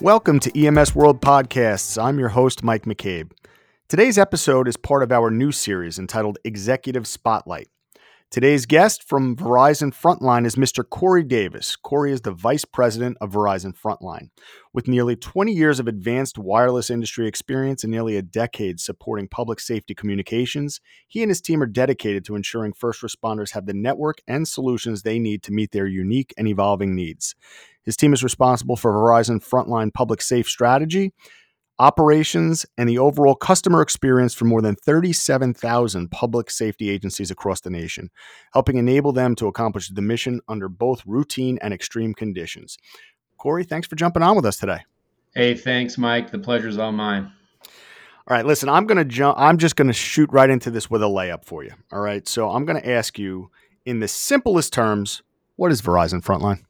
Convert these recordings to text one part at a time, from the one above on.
Welcome to EMS World Podcasts. I'm your host, Mike McCabe. Today's episode is part of our new series entitled Executive Spotlight. Today's guest from Verizon Frontline is Mr. Cory Davis. Cory is the Vice President of Verizon Frontline. With nearly 20 years of advanced wireless industry experience and nearly a decade supporting public safety communications, he and his team are dedicated to ensuring first responders have the network and solutions they need to meet their unique and evolving needs. His team is responsible for Verizon Frontline Public Safe Strategy, operations, and the overall customer experience for more than 37,000 public safety agencies across the nation, helping enable them to accomplish the mission under both routine and extreme conditions. Cory, thanks for jumping on with us today. Hey, thanks, Mike. The pleasure's all mine. All right, listen, I'm going to jump I'm just going to shoot right into this with a layup for you. All right? So, I'm going to ask you in the simplest terms, what is Verizon Frontline?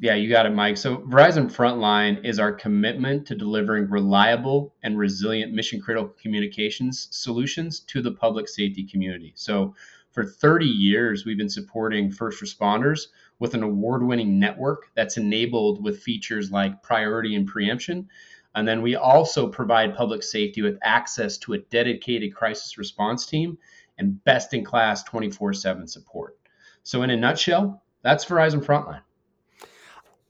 Yeah, you got it, Mike. So, Verizon Frontline is our commitment to delivering reliable and resilient mission critical communications solutions to the public safety community. So, for 30 years, we've been supporting first responders with an award winning network that's enabled with features like priority and preemption. And then we also provide public safety with access to a dedicated crisis response team and best in class 24 7 support. So, in a nutshell, that's Verizon Frontline.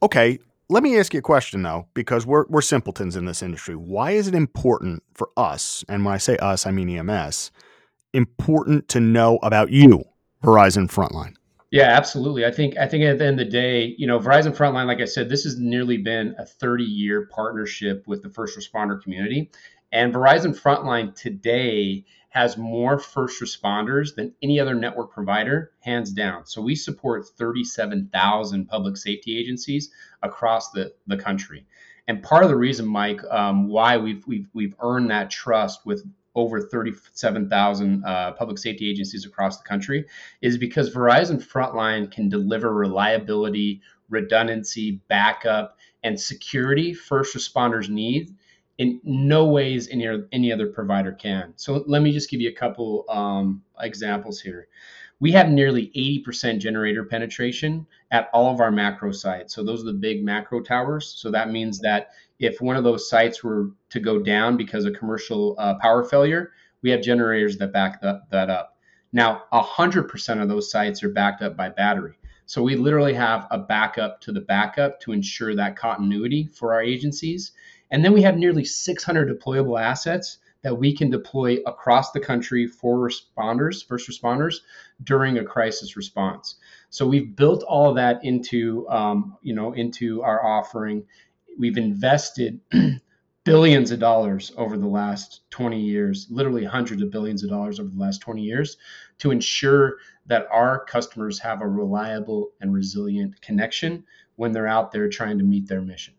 Okay, let me ask you a question though, because we're we're simpletons in this industry. Why is it important for us, and when I say us, I mean EMS, important to know about you, Verizon Frontline? Yeah, absolutely. I think I think at the end of the day, you know, Verizon Frontline, like I said, this has nearly been a 30-year partnership with the first responder community. And Verizon Frontline today has more first responders than any other network provider, hands down. So we support 37,000 public safety agencies across the, the country. And part of the reason, Mike, um, why we've, we've, we've earned that trust with over 37,000 uh, public safety agencies across the country is because Verizon Frontline can deliver reliability, redundancy, backup, and security first responders need in no ways any, any other provider can. So let me just give you a couple um, examples here. We have nearly 80% generator penetration at all of our macro sites. So those are the big macro towers. So that means that if one of those sites were to go down because of commercial uh, power failure, we have generators that back that, that up. Now, 100% of those sites are backed up by battery. So we literally have a backup to the backup to ensure that continuity for our agencies. And then we have nearly 600 deployable assets that we can deploy across the country for responders, first responders, during a crisis response. So we've built all that into, um, you know, into our offering. We've invested billions of dollars over the last 20 years, literally hundreds of billions of dollars over the last 20 years, to ensure that our customers have a reliable and resilient connection when they're out there trying to meet their mission.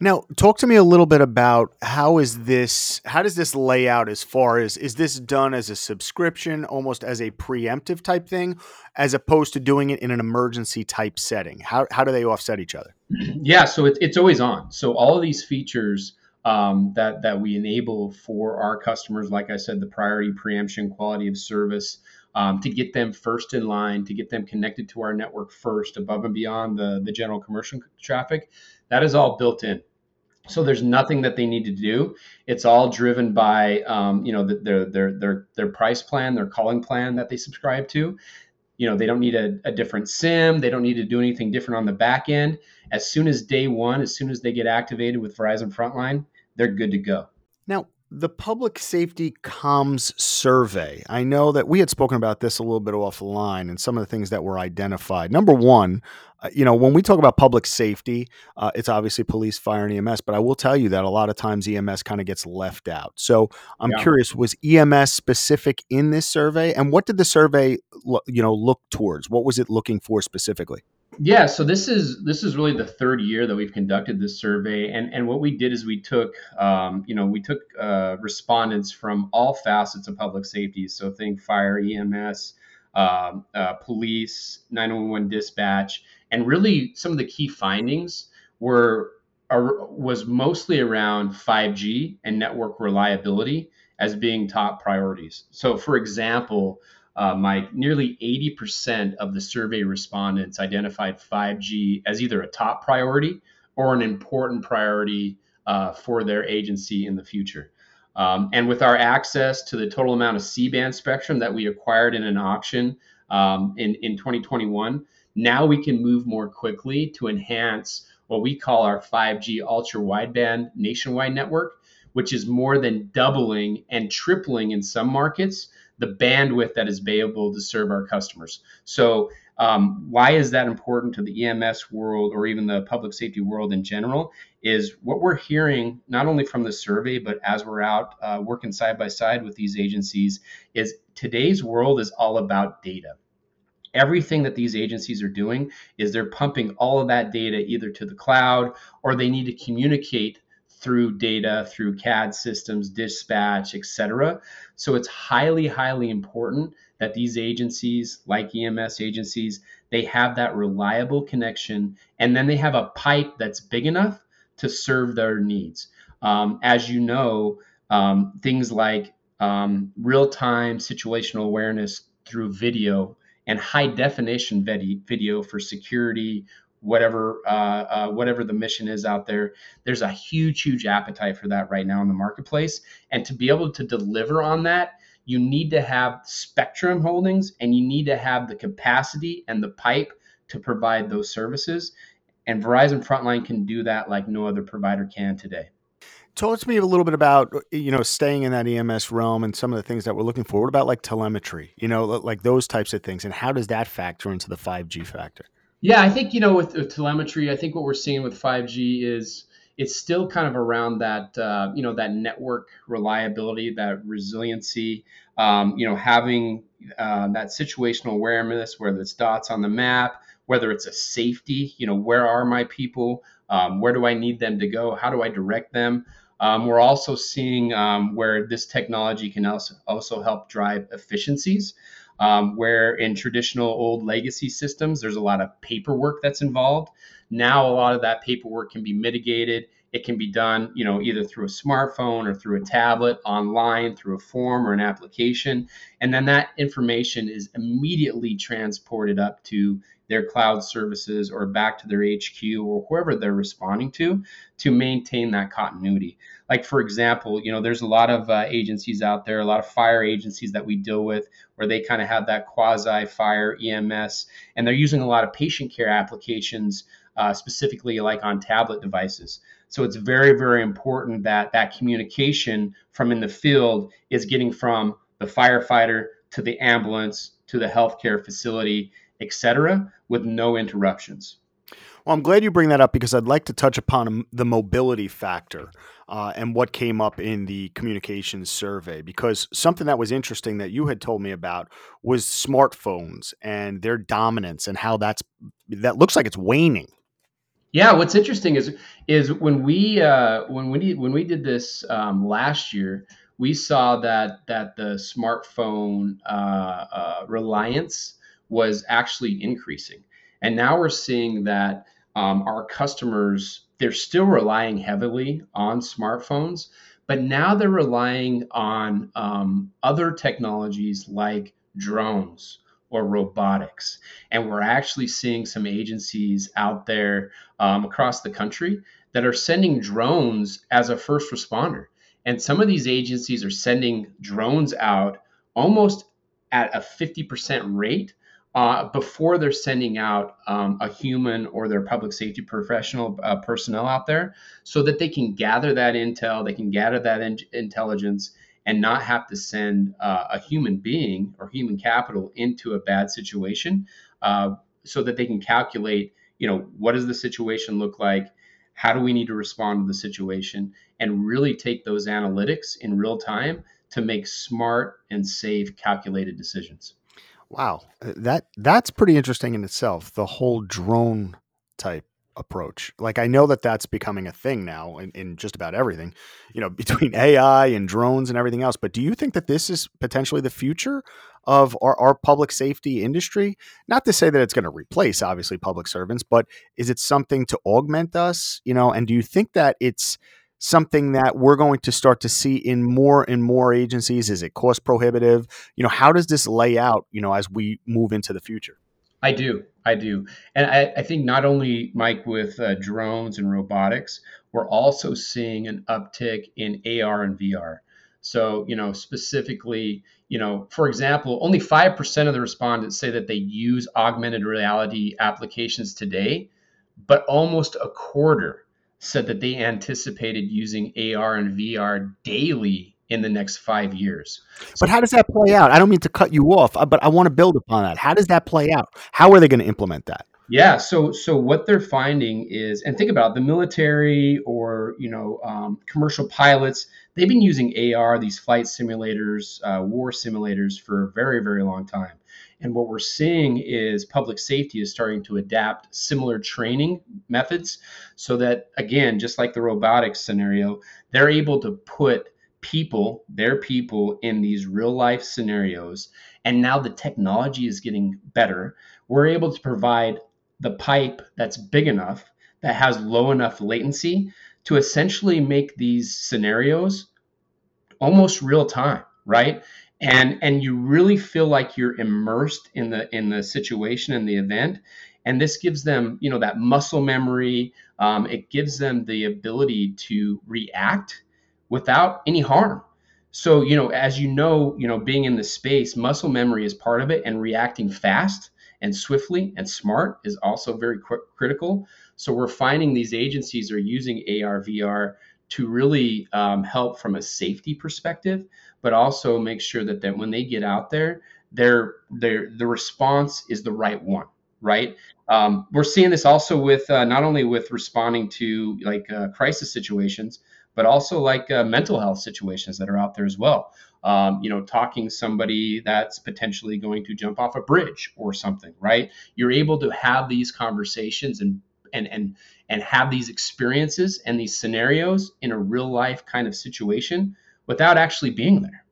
Now, talk to me a little bit about how is this how does this lay out as far as is this done as a subscription, almost as a preemptive type thing, as opposed to doing it in an emergency type setting? How how do they offset each other? Yeah, so it's it's always on. So all of these features um, that that we enable for our customers, like I said, the priority preemption, quality of service, um, to get them first in line, to get them connected to our network first, above and beyond the the general commercial traffic. That is all built in. So there's nothing that they need to do. It's all driven by um, you know their their their their price plan, their calling plan that they subscribe to. You know they don't need a, a different SIM. They don't need to do anything different on the back end. As soon as day one, as soon as they get activated with Verizon Frontline, they're good to go. Now, the public safety comms survey. I know that we had spoken about this a little bit offline and some of the things that were identified. Number one, uh, you know, when we talk about public safety, uh, it's obviously police, fire, and EMS, but I will tell you that a lot of times EMS kind of gets left out. So I'm yeah. curious, was EMS specific in this survey? And what did the survey, you know, look towards? What was it looking for specifically? Yeah, so this is this is really the third year that we've conducted this survey, and and what we did is we took, um, you know, we took uh, respondents from all facets of public safety. So think fire, EMS, um, uh, police, 911 dispatch, and really some of the key findings were are, was mostly around 5G and network reliability as being top priorities. So, for example, uh, Mike, nearly 80% of the survey respondents identified 5G as either a top priority or an important priority uh, for their agency in the future. Um, and with our access to the total amount of C band spectrum that we acquired in an auction um, in, in 2021, now we can move more quickly to enhance what we call our 5G ultra wideband nationwide network, which is more than doubling and tripling in some markets the bandwidth that is available to serve our customers. So, um, why is that important to the EMS world or even the public safety world in general? Is what we're hearing not only from the survey, but as we're out uh, working side by side with these agencies, is today's world is all about data. Everything that these agencies are doing is they're pumping all of that data either to the cloud or they need to communicate through data, through CAD systems, dispatch, et cetera. So it's highly, highly important that these agencies, like EMS agencies, they have that reliable connection and then they have a pipe that's big enough to serve their needs. Um, as you know, um, things like um, real time situational awareness through video and high definition video for security whatever uh, uh, whatever the mission is out there. There's a huge, huge appetite for that right now in the marketplace, and to be able to deliver on that, you need to have spectrum holdings, and you need to have the capacity and the pipe to provide those services. And Verizon Frontline can do that like no other provider can today. Talk to me a little bit about you know staying in that EMS realm and some of the things that we're looking for. What about like telemetry? You know, like those types of things, and how does that factor into the five G factor? Yeah, I think you know with, with, telemetry, I think what we're seeing with 5G is it's still kind of around that uh, you know that network reliability, that resiliency. Um, you know, having uh, that situational awareness, whether it's dots on the map, whether it's a safety. You know, where are my people? Um, where do I need them to go? How do I direct them? Um, we're also seeing um, where this technology can also also help drive efficiencies um, where in traditional old legacy systems, there's a lot of paperwork that's involved. Now, a lot of that paperwork can be mitigated. It can be done, you know, either through a smartphone or through a tablet, online, through a form or an application, and then that information is immediately transported up to their cloud services or back to their HQ or whoever they're responding to to maintain that continuity. Like for example, you know, there's a lot of uh, agencies out there, a lot of fire agencies that we deal with where they kind of have that quasi fire EMS, and they're using a lot of patient care applications, uh, specifically like on tablet devices. So it's very, very important that that communication from in the field is getting from the firefighter to the ambulance to the healthcare facility, et cetera, with no interruptions. Well, I'm glad you bring that up because I'd like to touch upon the mobility factor uh, and what came up in the communications survey. Because something that was interesting that you had told me about was smartphones and their dominance and how that's that looks like it's waning. Yeah, what's interesting is is when we uh, when we when we did this um, last year, we saw that that the smartphone uh, uh, reliance was actually increasing, and now we're seeing that um, our customers they're still relying heavily on smartphones, but now they're relying on um, other technologies like drones or robotics. And we're actually seeing some agencies out there um, across the country that are sending drones as a first responder. And some of these agencies are sending drones out almost at a 50% rate uh, before they're sending out um, a human or their public safety professional uh, personnel out there so that they can gather that intel, they can gather that in- intelligence and not have to send uh, a human being or human capital into a bad situation uh, so that they can calculate, you know, what does the situation look like? How do we need to respond to the situation? And really take those analytics in real time to make smart and safe calculated decisions. Wow, that that's pretty interesting in itself. The whole drone type approach. Like I know that that's becoming a thing now in, in just about everything, you know, between AI and drones and everything else. But do you think that this is potentially the future of our, our public safety industry? Not to say that it's going to replace obviously public servants, but is it something to augment us? You know, and do you think that it's something that we're going to start to see in more and more agencies? Is it cost prohibitive? You know, how does this lay out, you know, as we move into the future? I do. I do. And I, I think not only, Mike, with uh, drones and robotics, we're also seeing an uptick in AR and VR. So, you know, specifically, you know, for example, only 5% of the respondents say that they use augmented reality applications today, but almost a quarter said that they anticipated using AR and VR daily in the next five years. But how does that play out? I don't mean to cut you off, uh, but I want to build upon that. How does that play out? How are they going to implement that? Yeah, so so what they're finding is, and think about it, the military or you know um, commercial pilots. They've been using AR, these flight simulators, uh, war simulators, for a very very long time. And what we're seeing is public safety is starting to adapt similar training methods so that, again, just like the robotics scenario, they're able to put people, their people, in these real life scenarios. And now the technology is getting better. We're able to provide the pipe that's big enough, that has low enough latency to essentially make these scenarios almost real time, right? and and you really feel like you're immersed in the in the situation and the event and this gives them you know that muscle memory um, it gives them the ability to react without any harm so you know as you know you know being in the space muscle memory is part of it and reacting fast and swiftly and smart is also very qu- critical so we're finding these agencies are using ar vr to really um, help from a safety perspective but also make sure that, that when they get out there, their their the response is the right one, right? Um, we're seeing this also with uh, not only with responding to like uh, crisis situations, but also like uh, mental health situations that are out there as well. Um, you know, talking somebody that's potentially going to jump off a bridge or something, right? You're able to have these conversations and and and and have these experiences and these scenarios in a real life kind of situation without actually being there.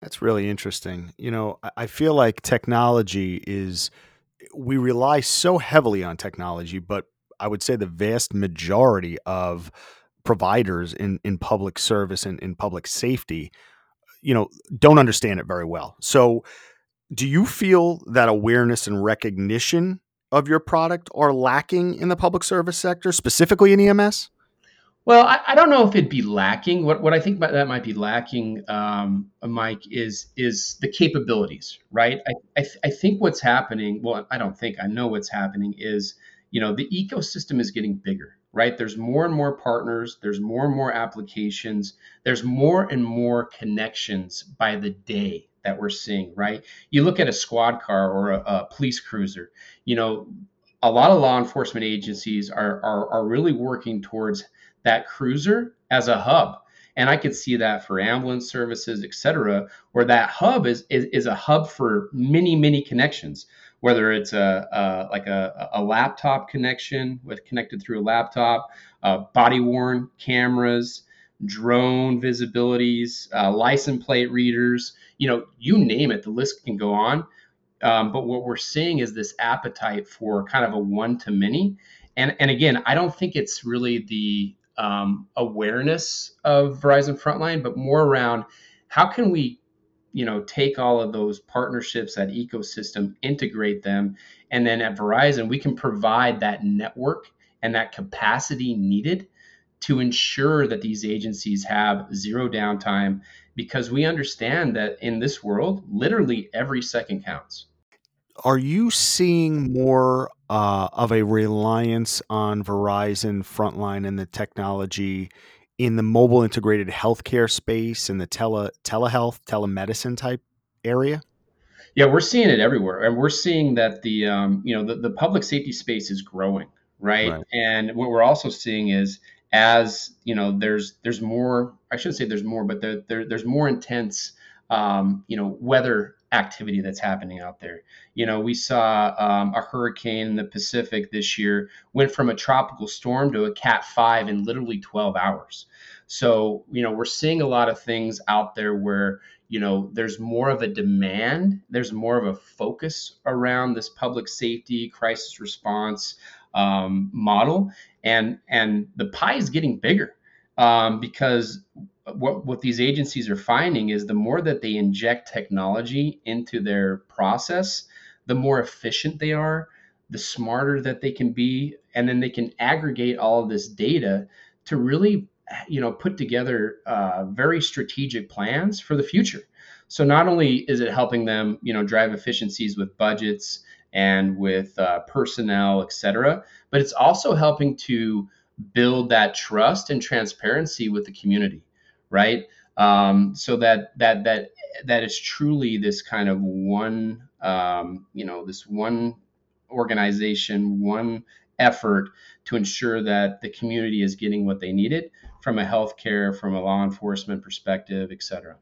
That's really interesting. You know, I feel like technology is, we rely so heavily on technology, but I would say the vast majority of providers in, in public service and in public safety, you know, don't understand it very well. So, do you feel that awareness and recognition of your product are lacking in the public service sector, specifically in EMS? Well, I, I, don't know if it'd be lacking. What what I think that might be lacking, um, Mike, is is the capabilities, right? I I, th- I, think what's happening. Well, I don't think I know what's happening is you know the ecosystem is getting bigger, right? There's more and more partners. There's more and more applications. There's more and more connections by the day that we're seeing, right? You look at a squad car or a, a police cruiser. You know, a lot of law enforcement agencies are, are, are really working towards that cruiser as a hub. And I could see that for ambulance services, et cetera, where that hub is, is, is a hub for many, many connections, whether it's a, a like a, a, laptop connection with connected through a laptop, uh, body worn cameras, drone visibilities, uh, license plate readers, you know, you name it, the list can go on. Um, but what we're seeing is this appetite for kind of a one to many. And, and again, I don't think it's really the um, awareness of Verizon Frontline, but more around how can we, you know, take all of those partnerships, that ecosystem, integrate them, and then at Verizon we can provide that network and that capacity needed to ensure that these agencies have zero downtime because we understand that in this world, literally every second counts. Are you seeing more uh, of a reliance on Verizon Frontline and the technology in the mobile integrated healthcare space and the tele telehealth telemedicine type area? Yeah, we're seeing it everywhere, and we're seeing that the um, you know the, the public safety space is growing, right? right? And what we're also seeing is as you know, there's there's more. I shouldn't say there's more, but there, there there's more intense um, you know weather activity that's happening out there. You know, we saw um, a hurricane in the Pacific this year went from a tropical storm to a Cat 5 in literally 12 hours. So, you know, we're seeing a lot of things out there where, you know, there's more of a demand, there's more of a focus around this public safety crisis response um, model, and and the pie is getting bigger um, because what what these agencies are finding is the more that they inject technology into their process, the more efficient they are, the smarter that they can be, and then they can aggregate all of this data to really you know put together uh, very strategic plans for the future. So not only is it helping them you know drive efficiencies with budgets and with uh, personnel, et cetera, but it's also helping to build that trust and transparency with the community right? Um, so that that that that is truly this kind of one, um, you know, this one organization, one effort to ensure that the community is getting what they needed from a healthcare, from a law enforcement perspective, et cetera.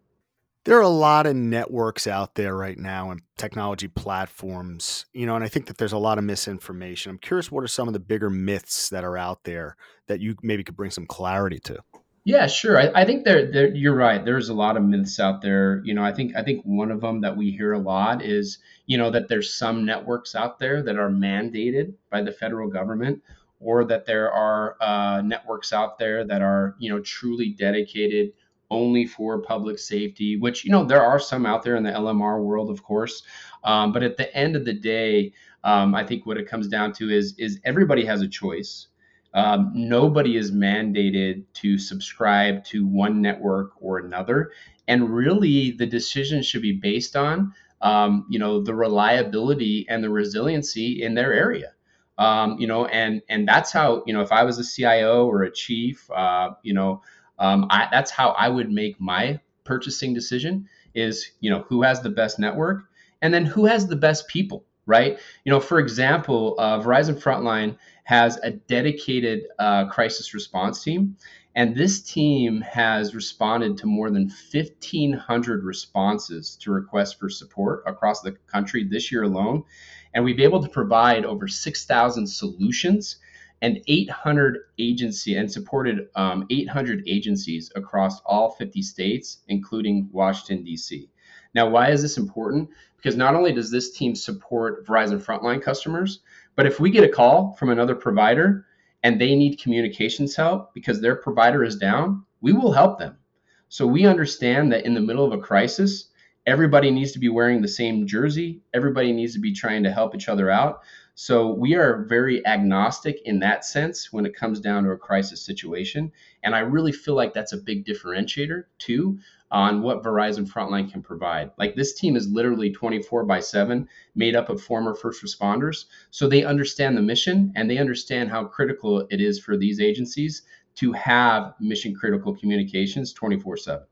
There are a lot of networks out there right now and technology platforms, you know, and I think that there's a lot of misinformation. I'm curious what are some of the bigger myths that are out there that you maybe could bring some clarity to? Yeah, sure. I, I think there, there, you're right. There's a lot of myths out there. You know, I think I think one of them that we hear a lot is, you know, that there's some networks out there that are mandated by the federal government, or that there are uh, networks out there that are, you know, truly dedicated only for public safety. Which you know there are some out there in the LMR world, of course. Um, but at the end of the day, um, I think what it comes down to is is everybody has a choice um, nobody is mandated to subscribe to one network or another, and really the decision should be based on um, you know the reliability and the resiliency in their area. Um, you know, and and that's how you know if I was a CIO or a chief, uh, you know, um, I, that's how I would make my purchasing decision. Is you know who has the best network, and then who has the best people, right? You know, for example, uh, Verizon Frontline has a dedicated uh, crisis response team. And this team has responded to more than 1,500 responses to requests for support across the country this year alone. And we've been able to provide over 6,000 solutions and 800 agency and supported um, 800 agencies across all 50 states, including Washington, D.C. Now, why is this important? Because not only does this team support Verizon frontline customers, but if we get a call from another provider and they need communications help because their provider is down, we will help them. So we understand that in the middle of a crisis, everybody needs to be wearing the same jersey, everybody needs to be trying to help each other out. So we are very agnostic in that sense when it comes down to a crisis situation. And I really feel like that's a big differentiator too on what Verizon Frontline can provide. Like this team is literally 24 by 7, made up of former first responders. So they understand the mission and they understand how critical it is for these agencies to have mission critical communications 24 7.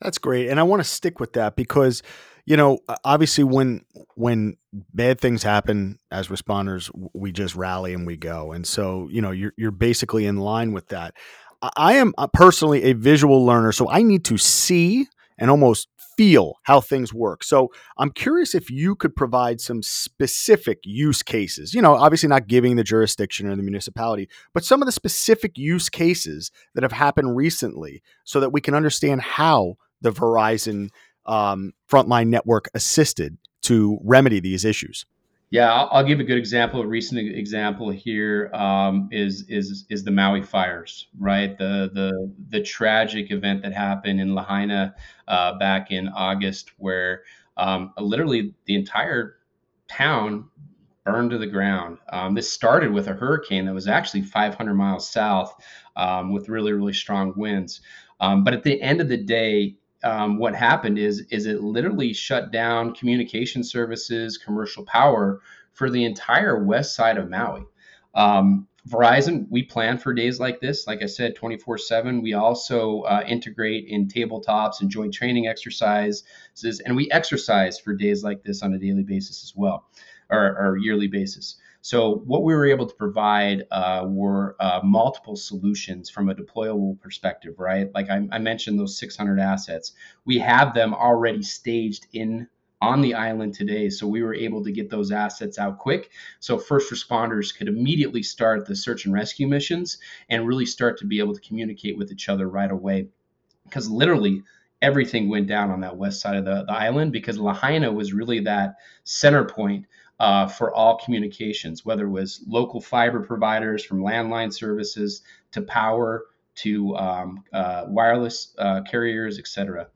That's great. And I want to stick with that because you know obviously when when bad things happen as responders we just rally and we go and so you know you're you're basically in line with that I am uh, personally a visual learner, so I need to see and almost feel how things work. So I'm curious if you could provide some specific use cases. You know, obviously not giving the jurisdiction or the municipality, but some of the specific use cases that have happened recently so that we can understand how the Verizon um, frontline network assisted to remedy these issues. Yeah, I'll, I'll, give a good example. A recent example here um, is is is the Maui fires, right? The the the tragic event that happened in Lahaina uh, back in August, where um, literally the entire town burned to the ground. Um, this started with a hurricane that was actually 500 miles south, um, with really really strong winds. Um, but at the end of the day, um, what happened is is it literally shut down communication services, commercial power for the entire west side of Maui. Um, Verizon, we plan for days like this. Like I said, 24 7. We also uh, integrate in tabletops and joint training exercises, and we exercise for days like this on a daily basis as well, or, or yearly basis. So what we were able to provide uh, were uh, multiple solutions from a deployable perspective, right? Like I, I, mentioned those 600 assets. We have them already staged in on the island today. So we were able to get those assets out quick. So first responders could immediately start the search and rescue missions and really start to be able to communicate with each other right away. Because literally, everything went down on that west side of the, the island because Lahaina was really that center point uh, for all communications, whether it was local fiber providers from landline services to power to um, uh, wireless uh, carriers, etc.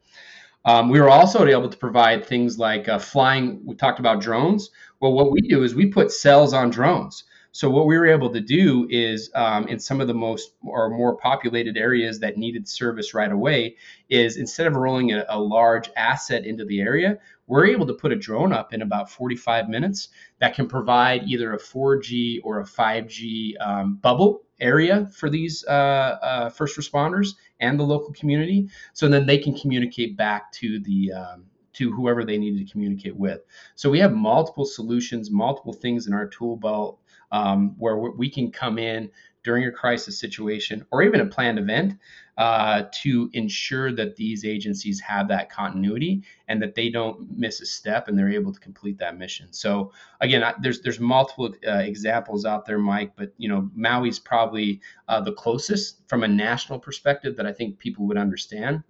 Um, we were also able to provide things like uh, flying. We talked about drones. Well, what we do is we put cells on drones. So what we were able to do is, um, in some of the most or more populated areas that needed service right away, is instead of rolling a, a large asset into the area, we're able to put a drone up in about 45 minutes that can provide either a 4G or a 5G um, bubble area for these uh, uh, first responders and the local community. So then they can communicate back to the um, to whoever they needed to communicate with. So we have multiple solutions, multiple things in our tool belt um, where we can come in during a crisis situation or even a planned event uh, to ensure that these agencies have that continuity and that they don't miss a step and they're able to complete that mission. So again, there's there's multiple uh, examples out there, Mike, but you know Maui's probably uh, the closest from a national perspective that I think people would understand.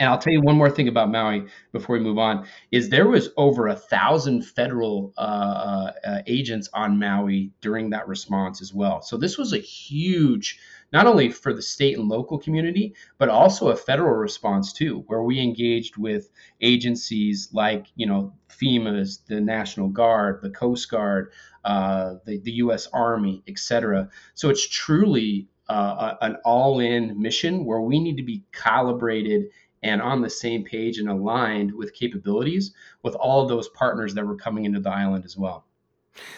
And I'll tell you one more thing about Maui before we move on: is there was over a thousand federal uh, uh, uh, agents on Maui during that response as well. So this was a huge, not only for the state and local community, but also a federal response too, where we engaged with agencies like you know FEMA's, the National Guard, the Coast Guard, uh, the the U.S. Army, etc. So it's truly uh, an all-in mission where we need to be calibrated and on the same page and aligned with capabilities with all of those partners that were coming into the island as well.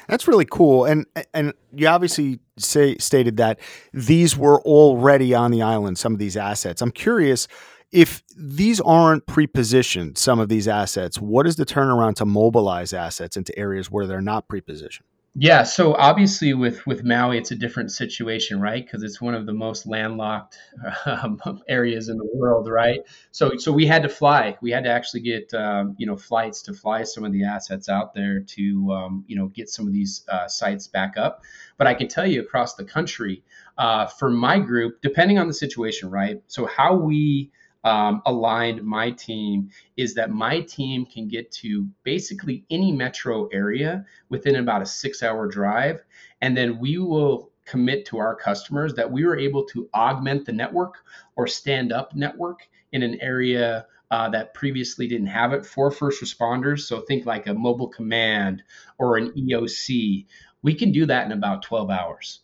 That's really cool, and and you obviously say stated that these were already on the island. Some of these assets. I'm curious if these aren't pre-positioned. Some of these assets. What is the turnaround to mobilize assets into areas where they're not pre-positioned? Yeah, so obviously with with Maui, it's a different situation, right? Because it's one of the most landlocked um, areas in the world, right? So so we had to fly. We had to actually get um, you know flights to fly some of the assets out there to um, you know get some of these uh, sites back up. But I can tell you across the country, uh, for my group, depending on the situation, right? So how we um, aligned my team is that my team can get to basically any metro area within about a six hour drive. And then we will commit to our customers that we were able to augment the network or stand up network in an area uh, that previously didn't have it for first responders. So think like a mobile command or an EOC. We can do that in about 12 hours.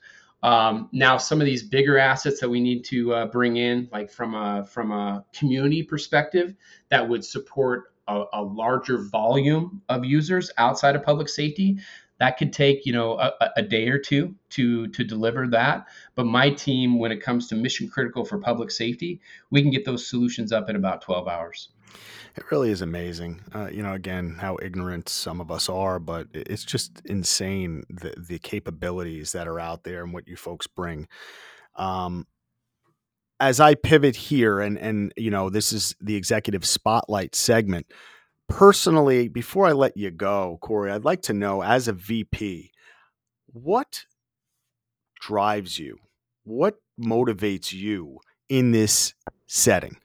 Um, now, some of these bigger assets that we need to uh, bring in, like from a from a community perspective, that would support a, a, larger volume of users outside of public safety. That could take you know a, a day or two to to deliver that. But my team, when it comes to mission critical for public safety, we can get those solutions up in about 12 hours. It really is amazing. Uh, you know, again, how ignorant some of us are, but it's just insane the the capabilities that are out there and what you folks bring. Um, as I pivot here, and and you know, this is the executive spotlight segment. Personally, before I let you go, Cory, I'd like to know, as a VP, what drives you, what motivates you in this setting.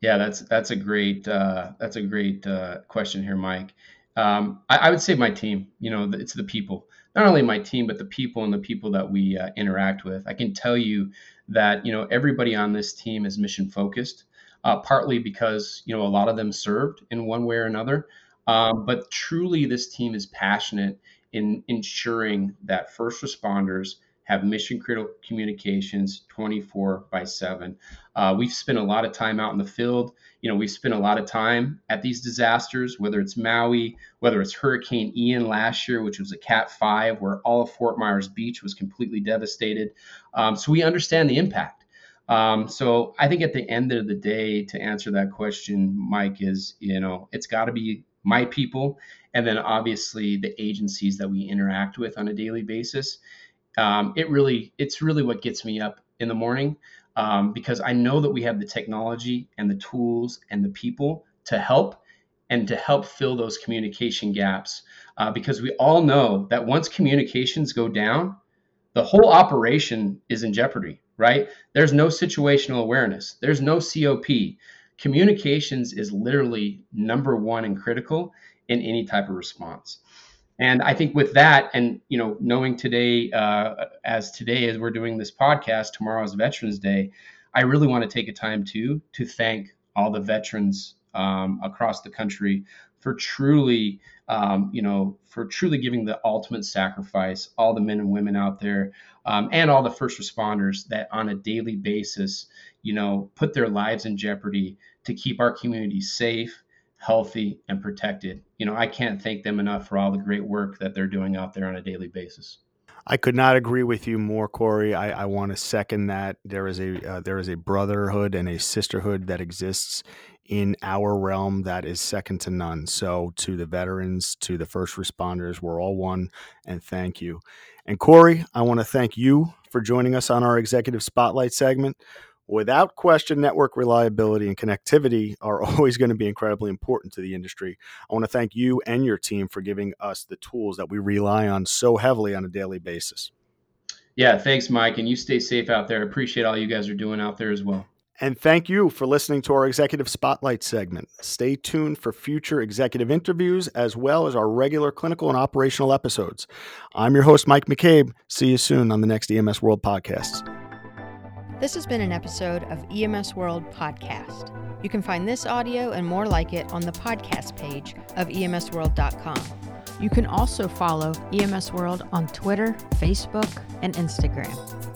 Yeah, that's that's a great uh, that's a great uh, question here, Mike. Um, I, I, would say my team. You know, it's the people. Not only my team, but the people and the people that we uh, interact with. I can tell you that you know everybody on this team is mission focused. Uh, partly because you know a lot of them served in one way or another, um, but truly this team is passionate in ensuring that first responders have mission critical communications 24 by 7. Uh, we've spent a lot of time out in the field. You know, we've spent a lot of time at these disasters, whether it's Maui, whether it's Hurricane Ian last year, which was a Cat 5, where all of Fort Myers Beach was completely devastated. Um, so we understand the impact. Um, so I think at the end of the day, to answer that question, Mike, is, you know, it's got to be my people and then obviously the agencies that we interact with on a daily basis um, it really it's really what gets me up in the morning um, because I know that we have the technology and the tools and the people to help. and to help fill those communication gaps. Uh, because we all know that once communications go down, the whole operation is in jeopardy, right? There's no situational awareness, there's no COP. Communications is literally number one and critical in any type of response. And I think with that, and you know, knowing today, uh, as today as we're doing this podcast, tomorrow is Veterans Day, I really want to take a time too to thank all the veterans um, across the country for truly, um, you know, for truly giving the ultimate sacrifice. All the men and women out there, um, and all the first responders that on a daily basis, you know, put their lives in jeopardy to keep our community safe healthy, and protected. You know, I can't thank them enough for all the great work that they're doing out there on a daily basis. I could not agree with you more, Cory. I, I want to second that. There is a uh, there is a brotherhood and a sisterhood that exists in our realm that is second to none. So, to the veterans, to the first responders, we're all one, and thank you. And Cory, I want to thank you for joining us on our executive spotlight segment without question, network reliability and connectivity are always going to be incredibly important to the industry. I want to thank you and your team for giving us the tools that we rely on so heavily on a daily basis. Yeah, thanks, Mike. And you stay safe out there. I appreciate all you guys are doing out there as well. And thank you for listening to our Executive Spotlight segment. Stay tuned for future executive interviews as well as our regular clinical and operational episodes. I'm your host, Mike McCabe. See you soon on the next EMS World Podcasts. This has been an episode of EMS World Podcast. You can find this audio and more like it on the podcast page of emsworld.com. You can also follow EMS World on Twitter, Facebook, and Instagram.